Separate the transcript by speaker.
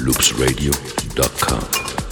Speaker 1: loopsradio.com.